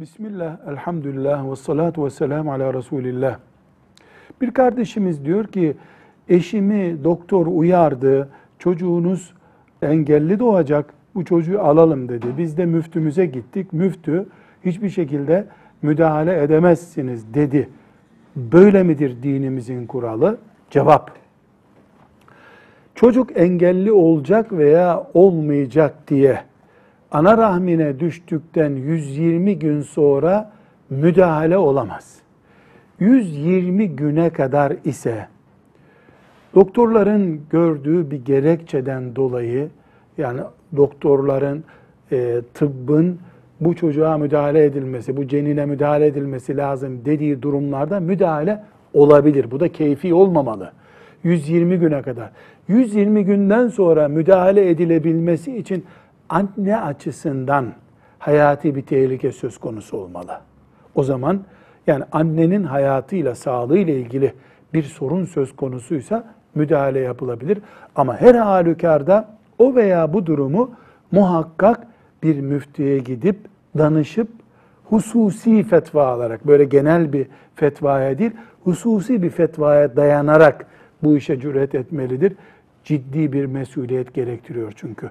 Bismillah, elhamdülillah ve salatu ve selamu ala Resulillah. Bir kardeşimiz diyor ki, eşimi doktor uyardı, çocuğunuz engelli doğacak, bu çocuğu alalım dedi. Biz de müftümüze gittik, müftü hiçbir şekilde müdahale edemezsiniz dedi. Böyle midir dinimizin kuralı? Cevap. Çocuk engelli olacak veya olmayacak diye ana rahmine düştükten 120 gün sonra müdahale olamaz. 120 güne kadar ise doktorların gördüğü bir gerekçeden dolayı yani doktorların e, tıbbın bu çocuğa müdahale edilmesi, bu cenine müdahale edilmesi lazım dediği durumlarda müdahale olabilir. Bu da keyfi olmamalı. 120 güne kadar. 120 günden sonra müdahale edilebilmesi için anne açısından hayati bir tehlike söz konusu olmalı. O zaman yani annenin hayatıyla, sağlığıyla ilgili bir sorun söz konusuysa müdahale yapılabilir. Ama her halükarda o veya bu durumu muhakkak bir müftüye gidip danışıp hususi fetva alarak böyle genel bir fetvaya değil hususi bir fetvaya dayanarak bu işe cüret etmelidir. Ciddi bir mesuliyet gerektiriyor çünkü.